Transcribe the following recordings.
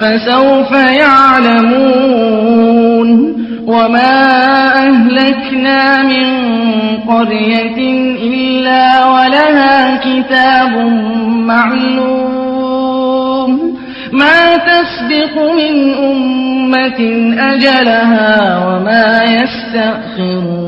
فسوف يعلمون وما أهلكنا من قرية إلا ولها كتاب معلوم. ما تسبق من أمة أجلها وما يستأخرون.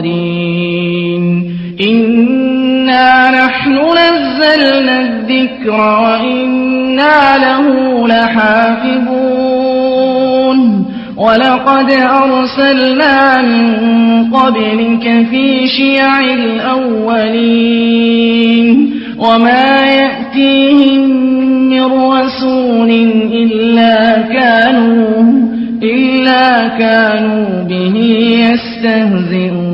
منظرين إنا نحن نزلنا الذكر وإنا له لحافظون. ولقد أرسلنا من قبلك في شيع الأولين. وما يأتيهم من رسول إلا كانوا إلا كانوا به يستهزئون.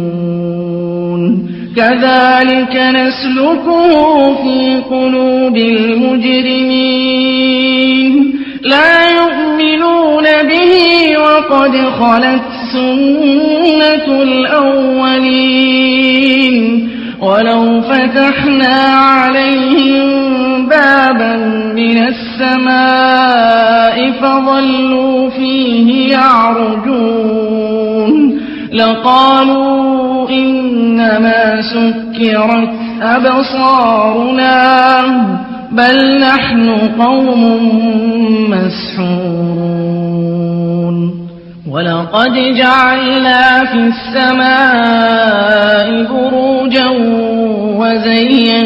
كذلك نسلكه في قلوب المجرمين. لا يؤمنون به وقد خلت سنة الأولين. ولو فتحنا عليهم بابا من السماء فظلوا فيه يعرجون. لقالوا إنما سكرت أبصارنا بل نحن قوم مسحورون. ولقد جعلنا في السماء بروجا وزيناها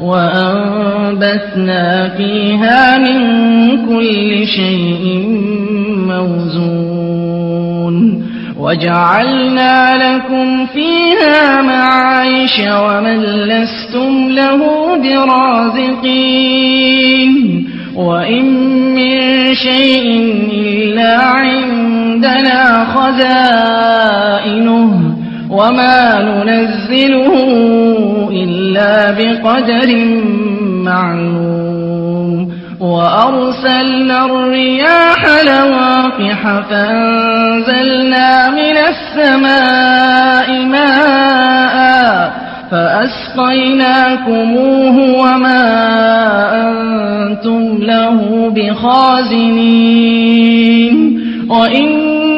وأنبتنا فيها من كل شيء موزون وجعلنا لكم فيها معايش ومن لستم له برازقين وإن من شيء إلا عندنا خزائنه وما ننزله إلا بقدر معلوم. وأرسلنا الرياح لواقح فأنزلنا من السماء ماء فأسقيناكموه وما أنتم له بخازنين.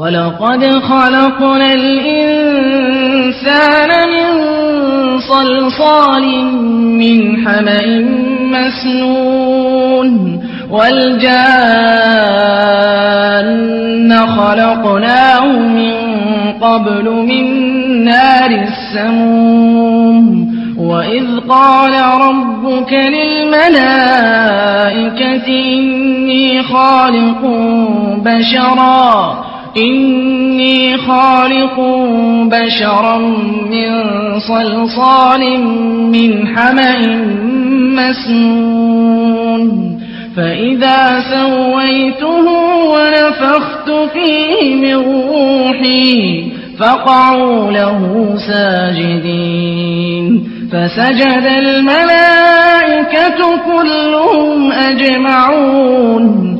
ولقد خلقنا الإنسان من صلصال من حمأ مسنون والجان خلقناه من قبل من نار السموم وإذ قال ربك للملائكة إني خالق بشرا إني خالق بشرا من صلصال من حمأ مسنون فإذا سويته ونفخت فيه من روحي فقعوا له ساجدين فسجد الملائكة كلهم أجمعون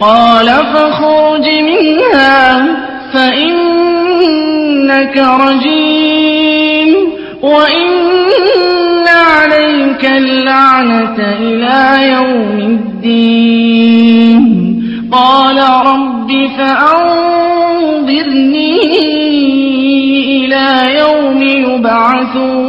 قال فاخرج منها فإنك رجيم وإن عليك اللعنة إلى يوم الدين. قال رب فأنظرني إلى يوم يبعثون.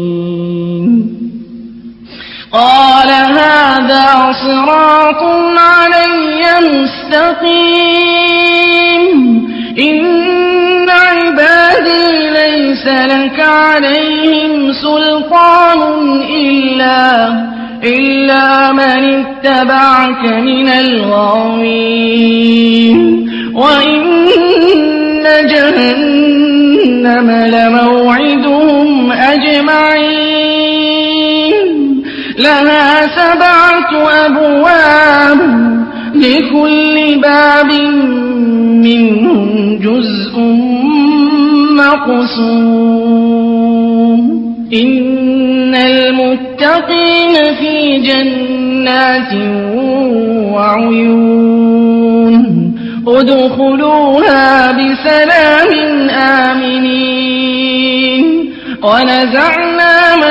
قال هذا صراط علي مستقيم. إن عبادي ليس لك عليهم سلطان إلا إلا من اتبعك من الغاوين. وإن جهنم لموعدهم أجمعين. لها سبعة أبواب لكل باب منهم جزء مقسوم. إن المتقين في جنات وعيون. ادخلوها بسلام آمنين. ونزعنا ما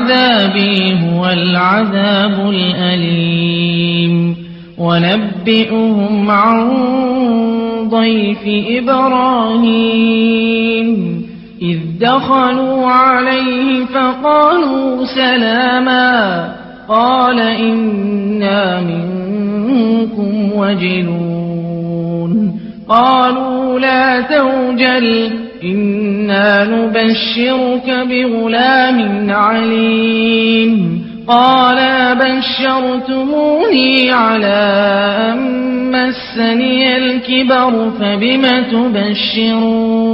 عذابي هو العذاب الأليم. ونبئهم عن ضيف إبراهيم. إذ دخلوا عليه فقالوا سلاما. قال إنا منكم وجلون. قالوا لا توجل. إنا نبشرك بغلام عليم قال بشرتموني على أن مسني الكبر فبم تبشرون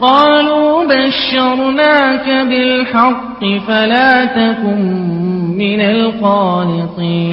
قالوا بشرناك بالحق فلا تكن من القانطين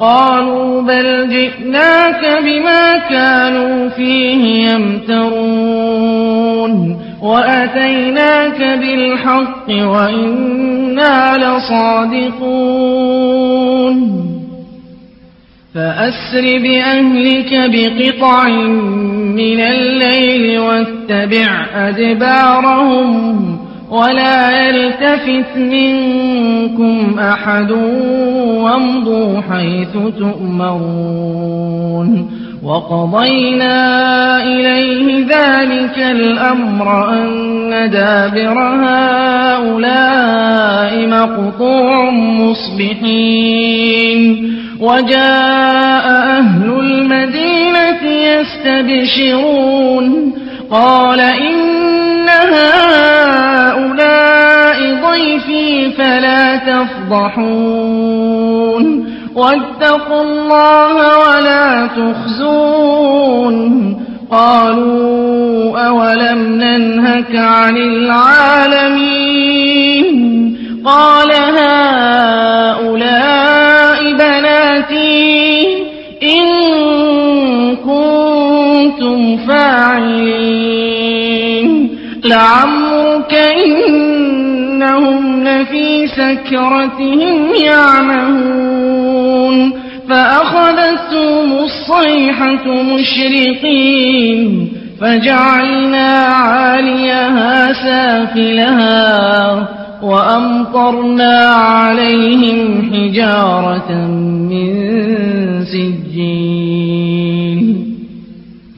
قالوا بل جئناك بما كانوا فيه يمترون وأتيناك بالحق وإنا لصادقون فأسر بأهلك بقطع من الليل واتبع أدبارهم ولا يلتفت منكم أحد وامضوا حيث تؤمرون وقضينا إليه ذلك الأمر أن دابر هؤلاء مقطوع مصبحين وجاء أهل المدينة يستبشرون قال إن هؤلاء ضيفي فلا تفضحون واتقوا الله ولا تخزون قالوا أولم ننهك عن العالمين قال هؤلاء لعمرك إنهم لفي سكرتهم يعمهون فأخذتهم الصيحة مشرقين فجعلنا عاليها سافلها وأمطرنا عليهم حجارة من سجين